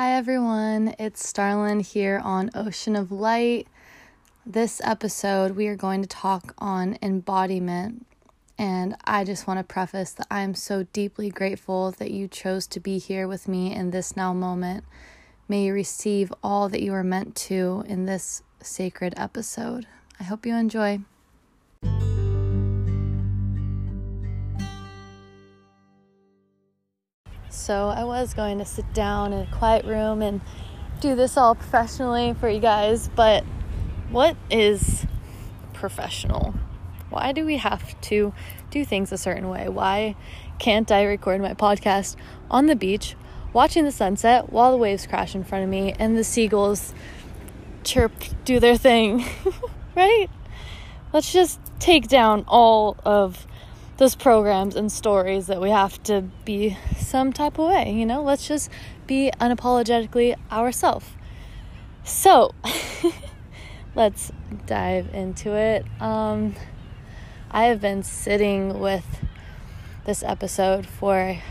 Hi, everyone. It's Starlin here on Ocean of Light. This episode, we are going to talk on embodiment. And I just want to preface that I am so deeply grateful that you chose to be here with me in this now moment. May you receive all that you are meant to in this sacred episode. I hope you enjoy. So I was going to sit down in a quiet room and do this all professionally for you guys, but what is professional? Why do we have to do things a certain way? Why can't I record my podcast on the beach watching the sunset while the waves crash in front of me and the seagulls chirp, do their thing? right? Let's just take down all of those programs and stories that we have to be some type of way, you know? Let's just be unapologetically ourselves. So, let's dive into it. Um, I have been sitting with this episode for a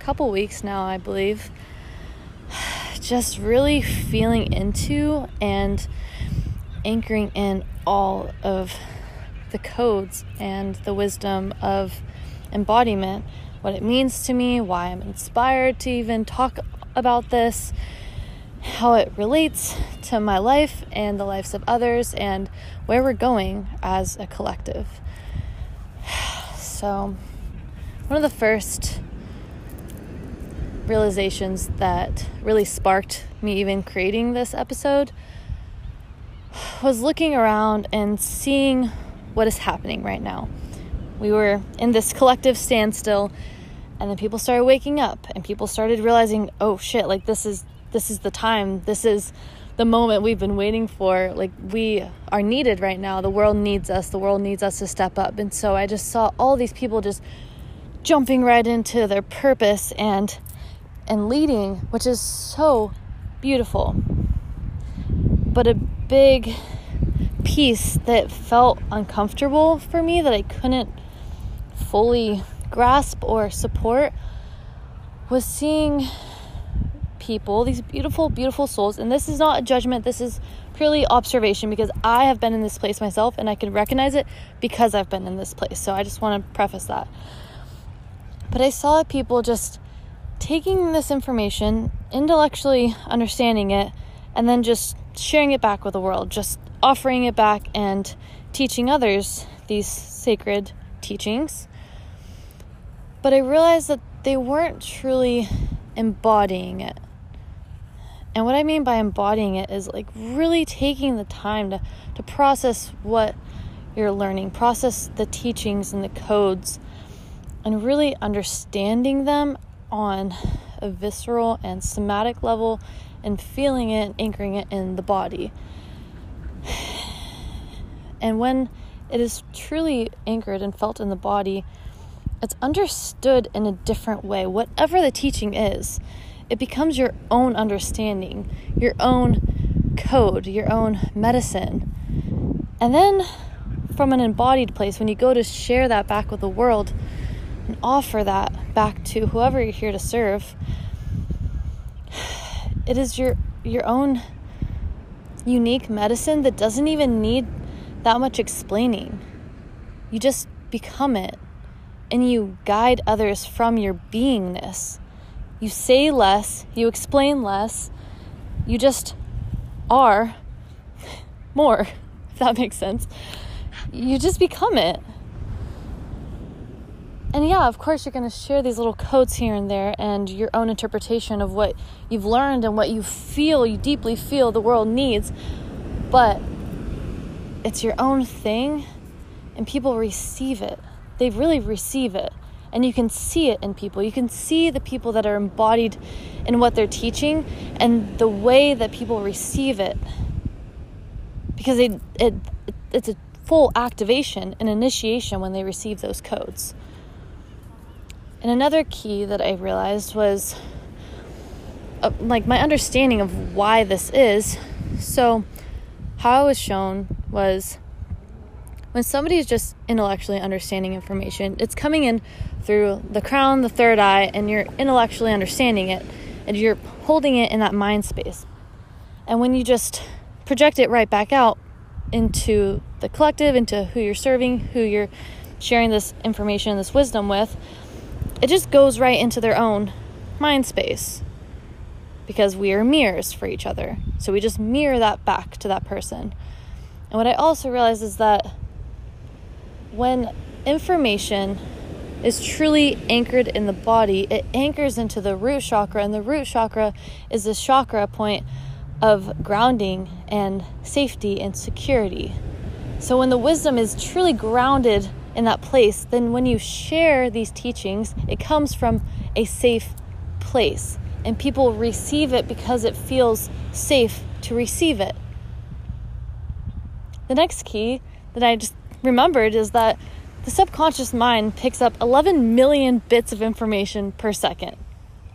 couple weeks now, I believe. Just really feeling into and anchoring in all of the codes and the wisdom of embodiment, what it means to me, why I'm inspired to even talk about this, how it relates to my life and the lives of others, and where we're going as a collective. So, one of the first realizations that really sparked me even creating this episode was looking around and seeing what is happening right now. We were in this collective standstill and then people started waking up and people started realizing, "Oh shit, like this is this is the time. This is the moment we've been waiting for. Like we are needed right now. The world needs us. The world needs us to step up." And so I just saw all these people just jumping right into their purpose and and leading, which is so beautiful. But a big piece that felt uncomfortable for me that I couldn't fully grasp or support was seeing people, these beautiful, beautiful souls. And this is not a judgment, this is purely observation because I have been in this place myself and I can recognize it because I've been in this place. So I just want to preface that. But I saw people just taking this information, intellectually understanding it, and then just sharing it back with the world, just offering it back and teaching others these sacred teachings. But I realized that they weren't truly embodying it. And what I mean by embodying it is like really taking the time to, to process what you're learning, process the teachings and the codes, and really understanding them on a visceral and somatic level and feeling it anchoring it in the body. And when it is truly anchored and felt in the body, it's understood in a different way. Whatever the teaching is, it becomes your own understanding, your own code, your own medicine. And then from an embodied place, when you go to share that back with the world and offer that back to whoever you're here to serve, it is your your own unique medicine that doesn't even need that much explaining. You just become it and you guide others from your beingness. You say less, you explain less, you just are more, if that makes sense. You just become it. And yeah, of course, you're going to share these little codes here and there and your own interpretation of what you've learned and what you feel, you deeply feel the world needs. But it's your own thing and people receive it. They really receive it. And you can see it in people. You can see the people that are embodied in what they're teaching and the way that people receive it. Because it, it, it's a full activation and initiation when they receive those codes. And another key that I realized was uh, like my understanding of why this is. So, how I was shown was when somebody is just intellectually understanding information, it's coming in through the crown, the third eye, and you're intellectually understanding it. and you're holding it in that mind space. And when you just project it right back out into the collective, into who you're serving, who you're sharing this information, and this wisdom with, it just goes right into their own mind space because we are mirrors for each other. So we just mirror that back to that person. And what I also realize is that when information is truly anchored in the body, it anchors into the root chakra, and the root chakra is the chakra point of grounding and safety and security. So when the wisdom is truly grounded in that place, then when you share these teachings, it comes from a safe place and people receive it because it feels safe to receive it. The next key that I just remembered is that the subconscious mind picks up 11 million bits of information per second.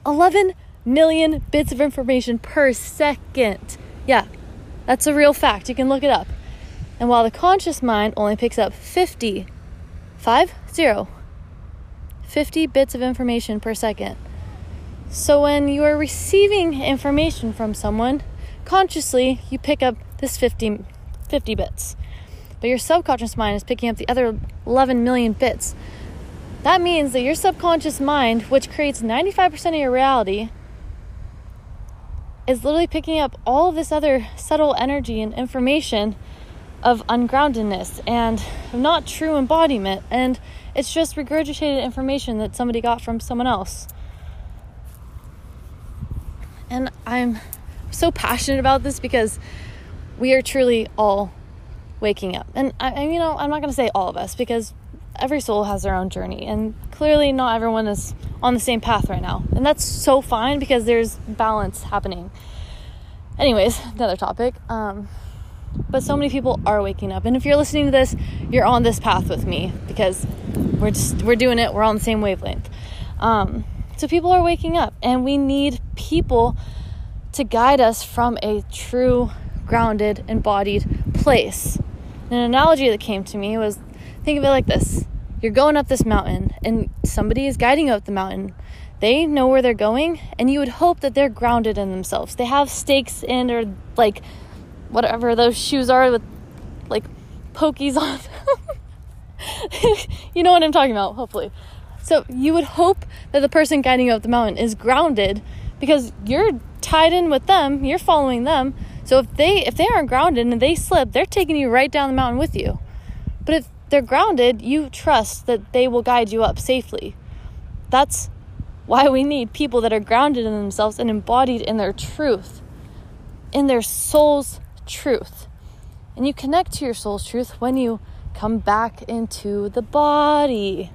11 million bits of information per second. Yeah, that's a real fact. You can look it up. And while the conscious mind only picks up 50, 5, 0, 50 bits of information per second. So when you are receiving information from someone, consciously you pick up this 50, 50 bits. But your subconscious mind is picking up the other 11 million bits. That means that your subconscious mind, which creates 95% of your reality, is literally picking up all of this other subtle energy and information of ungroundedness and not true embodiment. And it's just regurgitated information that somebody got from someone else. And I'm so passionate about this because we are truly all waking up. And I, you know, I'm not going to say all of us because every soul has their own journey, and clearly not everyone is on the same path right now. And that's so fine because there's balance happening. Anyways, another topic. Um, but so many people are waking up, and if you're listening to this, you're on this path with me because we're just we're doing it. We're on the same wavelength. Um, so people are waking up, and we need people to guide us from a true, grounded, embodied place. An analogy that came to me was think of it like this you're going up this mountain, and somebody is guiding you up the mountain. They know where they're going, and you would hope that they're grounded in themselves. They have stakes in, or like whatever those shoes are with like pokies on you know what I'm talking about, hopefully. So you would hope that the person guiding you up the mountain is grounded because you're tied in with them, you're following them. So if they if they aren't grounded and they slip, they're taking you right down the mountain with you. But if they're grounded, you trust that they will guide you up safely. That's why we need people that are grounded in themselves and embodied in their truth, in their soul's truth. And you connect to your soul's truth when you come back into the body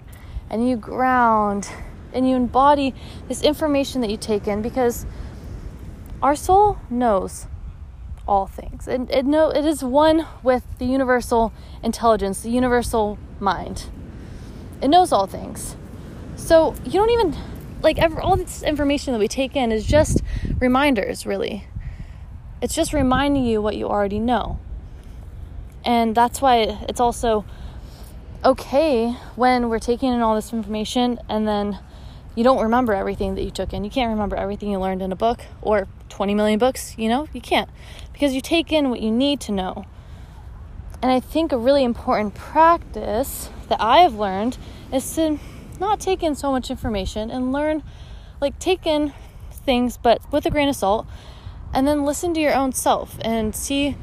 and you ground and you embody this information that you take in because our soul knows all things. It, it, know, it is one with the universal intelligence, the universal mind. It knows all things. So you don't even, like, ever, all this information that we take in is just reminders, really. It's just reminding you what you already know. And that's why it's also okay when we're taking in all this information and then you don't remember everything that you took in. You can't remember everything you learned in a book or 20 million books, you know? You can't because you take in what you need to know. And I think a really important practice that I have learned is to not take in so much information and learn, like, take in things, but with a grain of salt, and then listen to your own self and see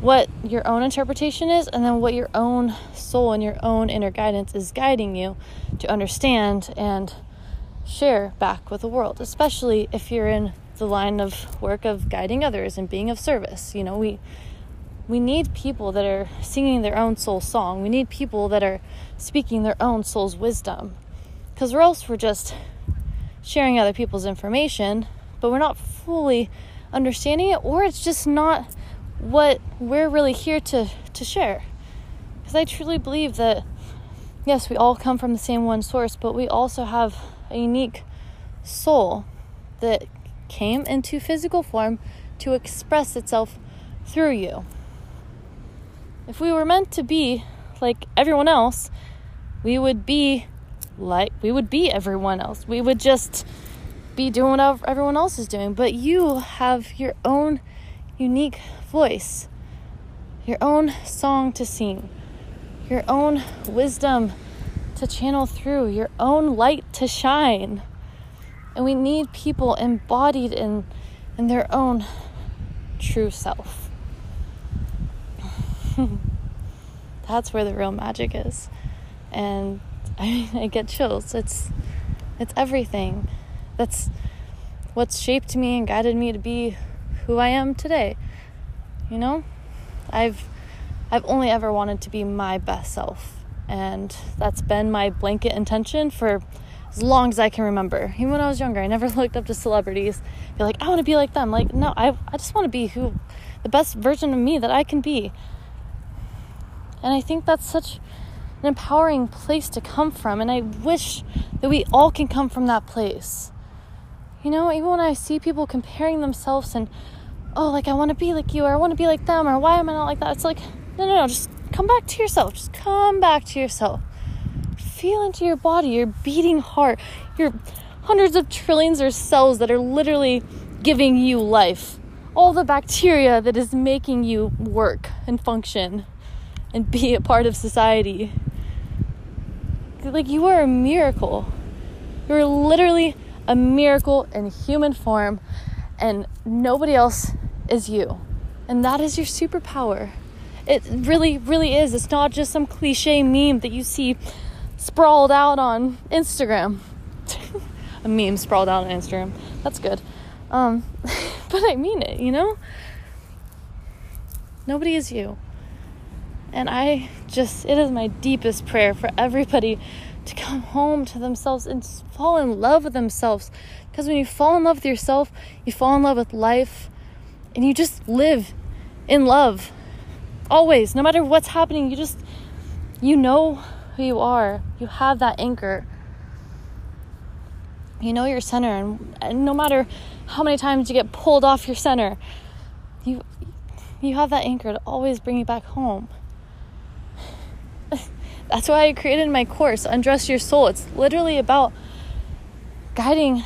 what your own interpretation is and then what your own soul and your own inner guidance is guiding you to understand and share back with the world, especially if you're in the line of work of guiding others and being of service. You know, we we need people that are singing their own soul song. We need people that are speaking their own soul's wisdom. Cuz or else we're just sharing other people's information, but we're not fully understanding it or it's just not what we're really here to, to share. Because I truly believe that, yes, we all come from the same one source, but we also have a unique soul that came into physical form to express itself through you. If we were meant to be like everyone else, we would be like we would be everyone else. We would just be doing what everyone else is doing, but you have your own unique voice, your own song to sing, your own wisdom to channel through, your own light to shine. And we need people embodied in, in their own true self. That's where the real magic is. And I, I get chills. It's it's everything. That's what's shaped me and guided me to be who I am today. You know? I've I've only ever wanted to be my best self. And that's been my blanket intention for as long as I can remember. Even when I was younger, I never looked up to celebrities. Be like, I want to be like them. Like, no, I I just want to be who the best version of me that I can be. And I think that's such an empowering place to come from. And I wish that we all can come from that place. You know, even when I see people comparing themselves and, oh, like I want to be like you, or I want to be like them, or why am I not like that? It's like, no, no, no, just come back to yourself. Just come back to yourself. Feel into your body, your beating heart, your hundreds of trillions of cells that are literally giving you life. All the bacteria that is making you work and function and be a part of society. Like, you are a miracle. You're literally a miracle in human form, and nobody else is you. And that is your superpower. It really, really is. It's not just some cliche meme that you see sprawled out on Instagram. a meme sprawled out on Instagram. That's good. Um, but I mean it, you know? Nobody is you. And I just, it is my deepest prayer for everybody to come home to themselves and fall in love with themselves. Because when you fall in love with yourself, you fall in love with life and you just live in love. Always, no matter what's happening, you just, you know who you are. You have that anchor. You know your center, and, and no matter how many times you get pulled off your center, you you have that anchor to always bring you back home. That's why I created my course, Undress Your Soul. It's literally about guiding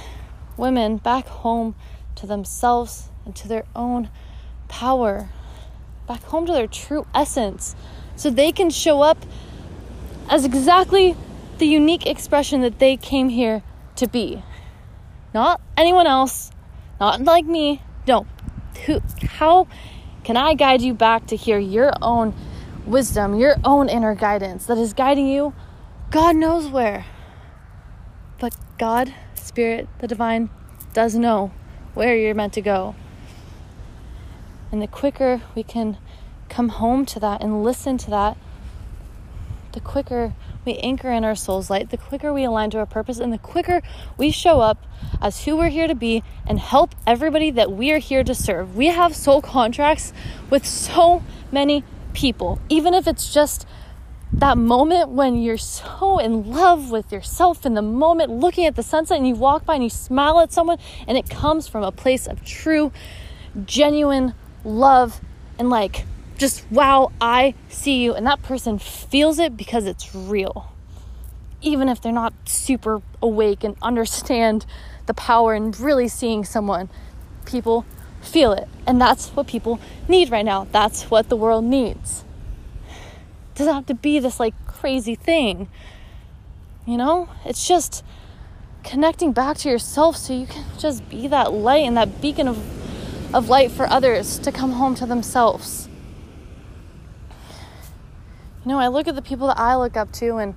women back home to themselves and to their own power, back home to their true essence, so they can show up as exactly the unique expression that they came here to be. Not anyone else, not like me. No. Who, how can I guide you back to hear your own? Wisdom, your own inner guidance that is guiding you, God knows where. But God, Spirit, the divine, does know where you're meant to go. And the quicker we can come home to that and listen to that, the quicker we anchor in our soul's light, the quicker we align to our purpose, and the quicker we show up as who we're here to be and help everybody that we are here to serve. We have soul contracts with so many people, even if it's just that moment when you're so in love with yourself in the moment, looking at the sunset, and you walk by and you smile at someone, and it comes from a place of true, genuine love and like, just wow, I see you, and that person feels it because it's real. Even if they're not super awake and understand the power and really seeing someone, people feel it. And that's what people need right now. That's what the world needs. It doesn't have to be this like crazy thing. You know? It's just connecting back to yourself so you can just be that light and that beacon of of light for others to come home to themselves. You know, I look at the people that I look up to and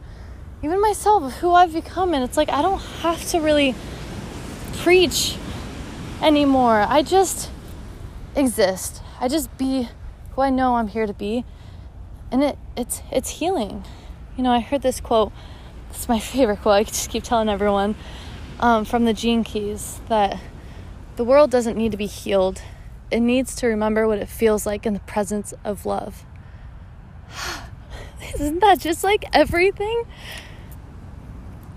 even myself, who I've become, and it's like I don't have to really preach anymore. I just exist. I just be who I know I'm here to be. And it it's it's healing. You know, I heard this quote. It's my favorite quote. I just keep telling everyone um, from the Gene Keys that the world doesn't need to be healed. It needs to remember what it feels like in the presence of love. Isn't that just like everything?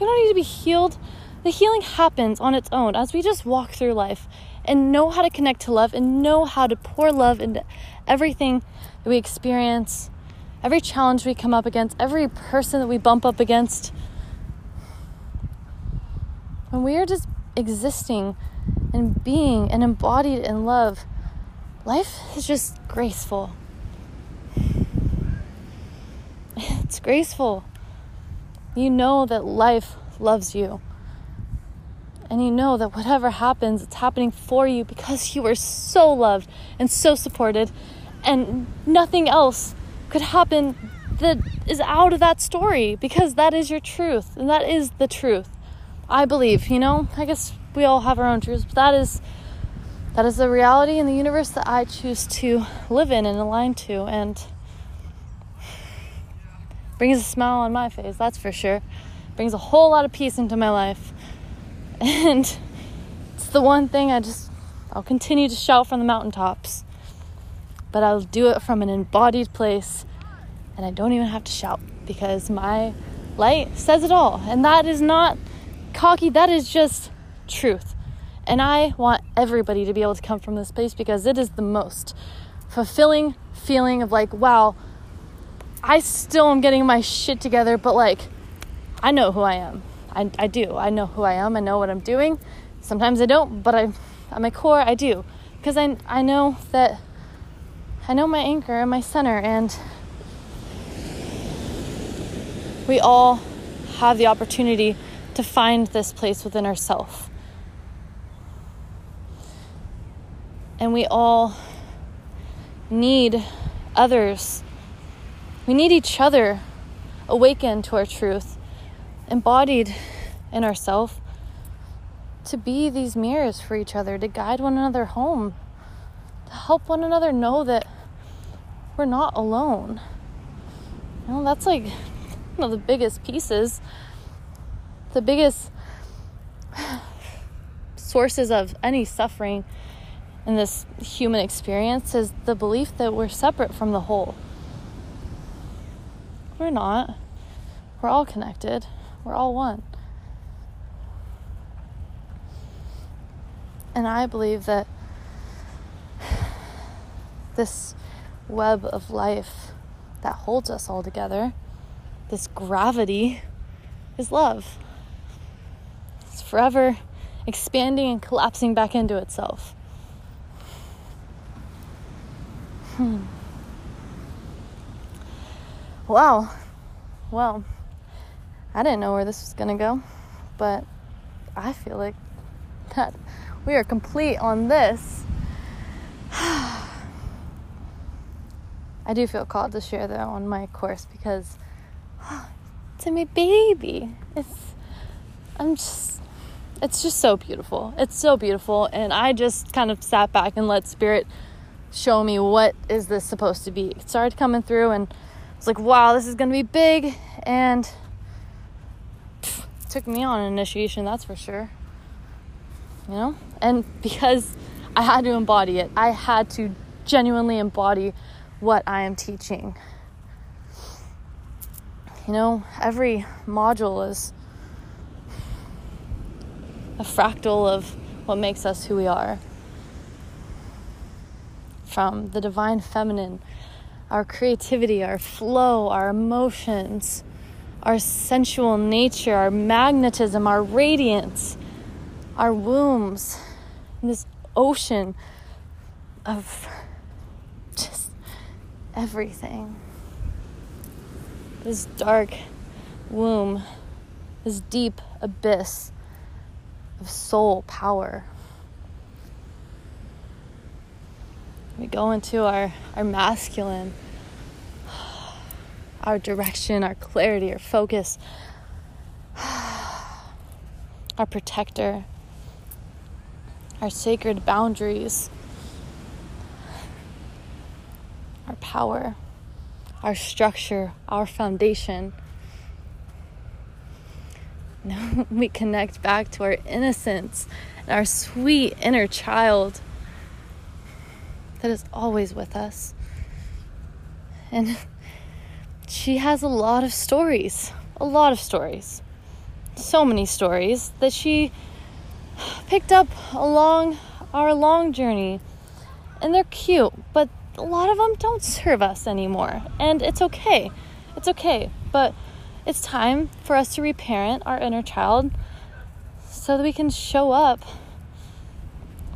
We don't need to be healed. The healing happens on its own as we just walk through life and know how to connect to love and know how to pour love into everything that we experience, every challenge we come up against, every person that we bump up against. When we are just existing and being and embodied in love, life is just graceful. It's graceful. You know that life loves you. And you know that whatever happens, it's happening for you because you are so loved and so supported, and nothing else could happen that is out of that story because that is your truth and that is the truth. I believe, you know, I guess we all have our own truths, but that is that is the reality in the universe that I choose to live in and align to and brings a smile on my face, that's for sure. Brings a whole lot of peace into my life. And it's the one thing I just I'll continue to shout from the mountaintops. But I'll do it from an embodied place and I don't even have to shout because my light says it all. And that is not cocky, that is just truth. And I want everybody to be able to come from this place because it is the most fulfilling feeling of like, wow, I still am getting my shit together, but like, I know who I am. I, I do. I know who I am. I know what I'm doing. Sometimes I don't, but I, at my core, I do. Because I, I know that I know my anchor and my center, and we all have the opportunity to find this place within ourselves. And we all need others. We need each other awakened to our truth, embodied in ourself, to be these mirrors for each other, to guide one another home, to help one another know that we're not alone. You know, that's like one of the biggest pieces, the biggest sources of any suffering in this human experience is the belief that we're separate from the whole. We're not. We're all connected. We're all one. And I believe that this web of life that holds us all together this gravity is love. It's forever expanding and collapsing back into itself. Hmm. Wow. Well, I didn't know where this was going to go, but I feel like that we are complete on this. I do feel called to share though on my course because to my baby. It's I'm just it's just so beautiful. It's so beautiful and I just kind of sat back and let spirit show me what is this supposed to be. It started coming through and it's like, wow, this is going to be big and took me on initiation, that's for sure. You know? And because I had to embody it, I had to genuinely embody what I am teaching. You know, every module is a fractal of what makes us who we are. From the divine feminine, our creativity, our flow, our emotions, our sensual nature, our magnetism, our radiance, our wombs, this ocean of just everything this dark womb, this deep abyss of soul power. We go into our, our masculine, our direction, our clarity, our focus, our protector, our sacred boundaries, our power our structure, our foundation. Now we connect back to our innocence and our sweet inner child that is always with us. And she has a lot of stories, a lot of stories, so many stories that she picked up along our long journey. And they're cute, but a lot of them don't serve us anymore. And it's okay. It's okay. But it's time for us to reparent our inner child so that we can show up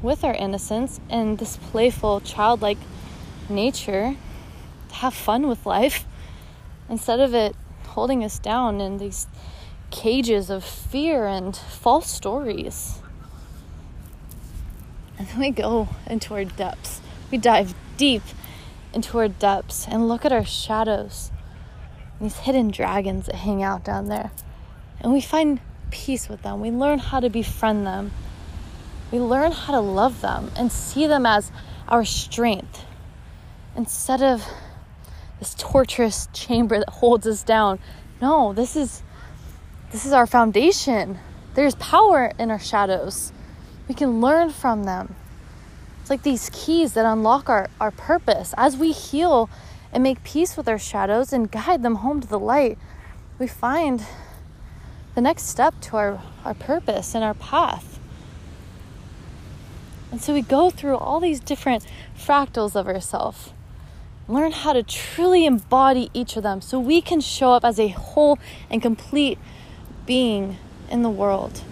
with our innocence and this playful, childlike nature, to have fun with life instead of it holding us down in these cages of fear and false stories. And then we go into our depths. We dive deep into our depths and look at our shadows, these hidden dragons that hang out down there. And we find peace with them. We learn how to befriend them. We learn how to love them and see them as our strength instead of this torturous chamber that holds us down. No, this is this is our foundation. There's power in our shadows. We can learn from them. It's like these keys that unlock our, our purpose. As we heal and make peace with our shadows and guide them home to the light, we find the next step to our, our purpose and our path. And so we go through all these different fractals of ourselves, learn how to truly embody each of them so we can show up as a whole and complete being in the world.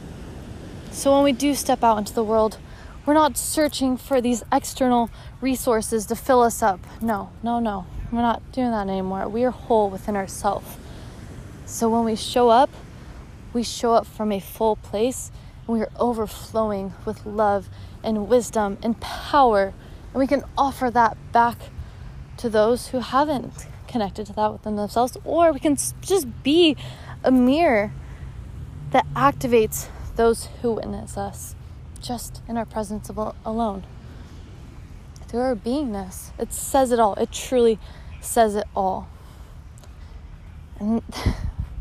So when we do step out into the world, we're not searching for these external resources to fill us up. No, no, no. We're not doing that anymore. We are whole within ourselves. So when we show up, we show up from a full place and we are overflowing with love and wisdom and power. And we can offer that back to those who haven't connected to that within themselves. Or we can just be a mirror that activates those who witness us just in our presence alone. Through our beingness. It says it all. It truly says it all. And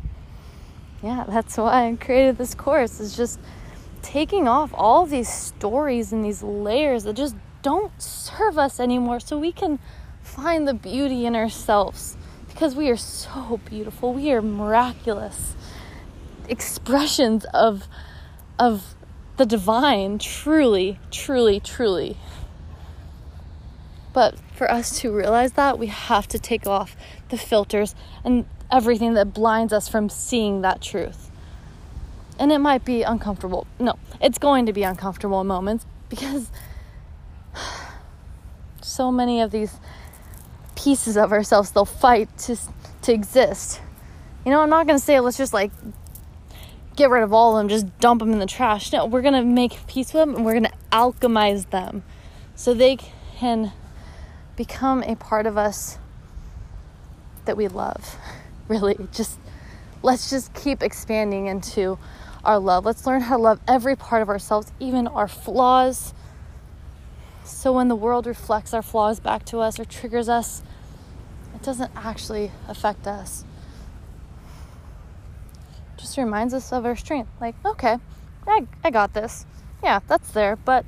yeah, that's why I created this course is just taking off all these stories and these layers that just don't serve us anymore so we can find the beauty in ourselves because we are so beautiful. We are miraculous expressions of of the divine truly truly truly but for us to realize that we have to take off the filters and everything that blinds us from seeing that truth. And it might be uncomfortable. No, it's going to be uncomfortable moments because so many of these pieces of ourselves they'll fight to to exist. You know, I'm not going to say let's just like get rid of all of them, just dump them in the trash. No, we're going to make peace with them and we're going to alchemize them so they can become a part of us that we love really just let's just keep expanding into our love. Let's learn how to love every part of ourselves, even our flaws. So when the world reflects our flaws back to us or triggers us, it doesn't actually affect us. Just reminds us of our strength. Like, okay, I, I got this. Yeah, that's there, but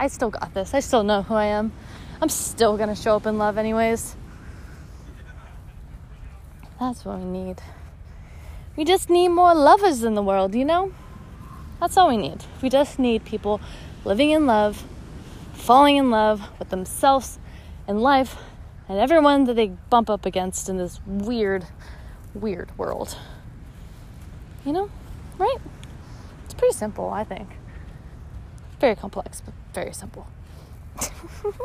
I still got this. I still know who I am. I'm still gonna show up in love, anyways. That's what we need. We just need more lovers in the world, you know? That's all we need. We just need people living in love, falling in love with themselves and life and everyone that they bump up against in this weird, weird world. You know? Right? It's pretty simple, I think. Very complex, but very simple. oh,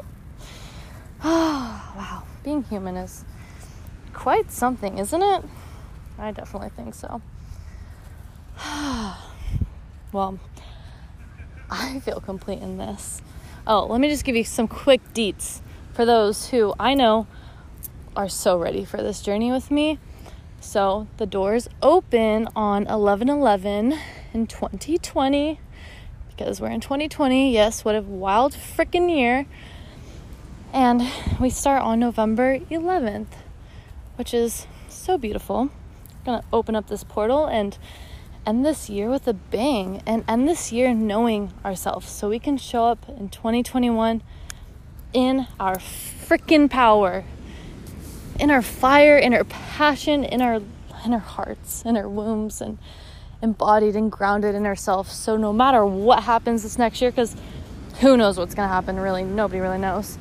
wow. Being human is quite something, isn't it? I definitely think so. well, I feel complete in this. Oh, let me just give you some quick deets for those who I know are so ready for this journey with me. So, the doors open on 11 11 in 2020 because we're in 2020. Yes, what a wild freaking year. And we start on November 11th which is so beautiful. I'm gonna open up this portal and end this year with a bang and end this year knowing ourselves so we can show up in 2021 in our freaking power, in our fire, in our passion, in our in our hearts, in our wombs, and embodied and grounded in ourselves. So no matter what happens this next year, because who knows what's gonna happen, really, nobody really knows.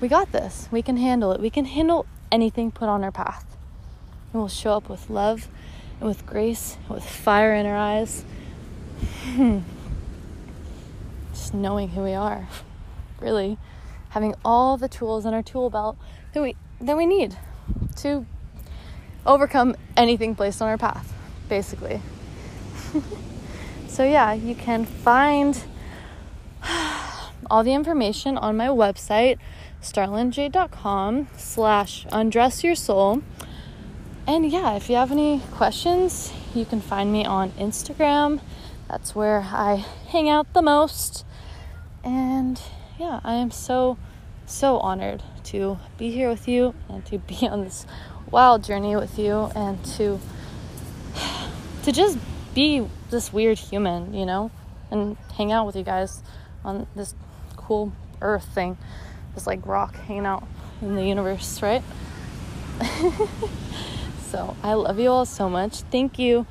We got this. We can handle it. We can handle anything put on our path. And we'll show up with love with grace with fire in our eyes. Hmm. just knowing who we are. Really having all the tools in our tool belt that we that we need to overcome anything placed on our path, basically. so yeah, you can find all the information on my website, starlinj.com slash undress your soul. And yeah, if you have any questions, you can find me on Instagram. That's where I hang out the most. And yeah, I am so, so honored to be here with you and to be on this wild journey with you and to to just be this weird human, you know, and hang out with you guys on this cool earth thing. This like rock hanging out in the universe, right? so, I love you all so much. Thank you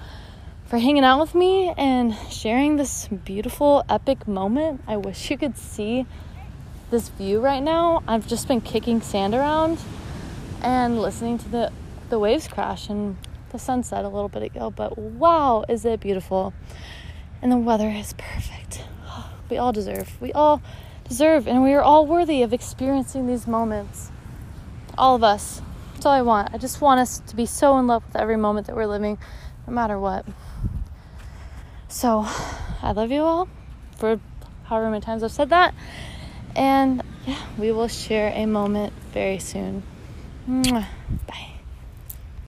for hanging out with me and sharing this beautiful epic moment. I wish you could see this view right now. I've just been kicking sand around and listening to the the waves crash and the sunset a little bit ago, but wow, is it beautiful. And the weather is perfect. We all deserve. We all deserve and we are all worthy of experiencing these moments. All of us. That's all I want. I just want us to be so in love with every moment that we're living, no matter what. So, I love you all for however many times I've said that. And yeah, we will share a moment very soon. Bye.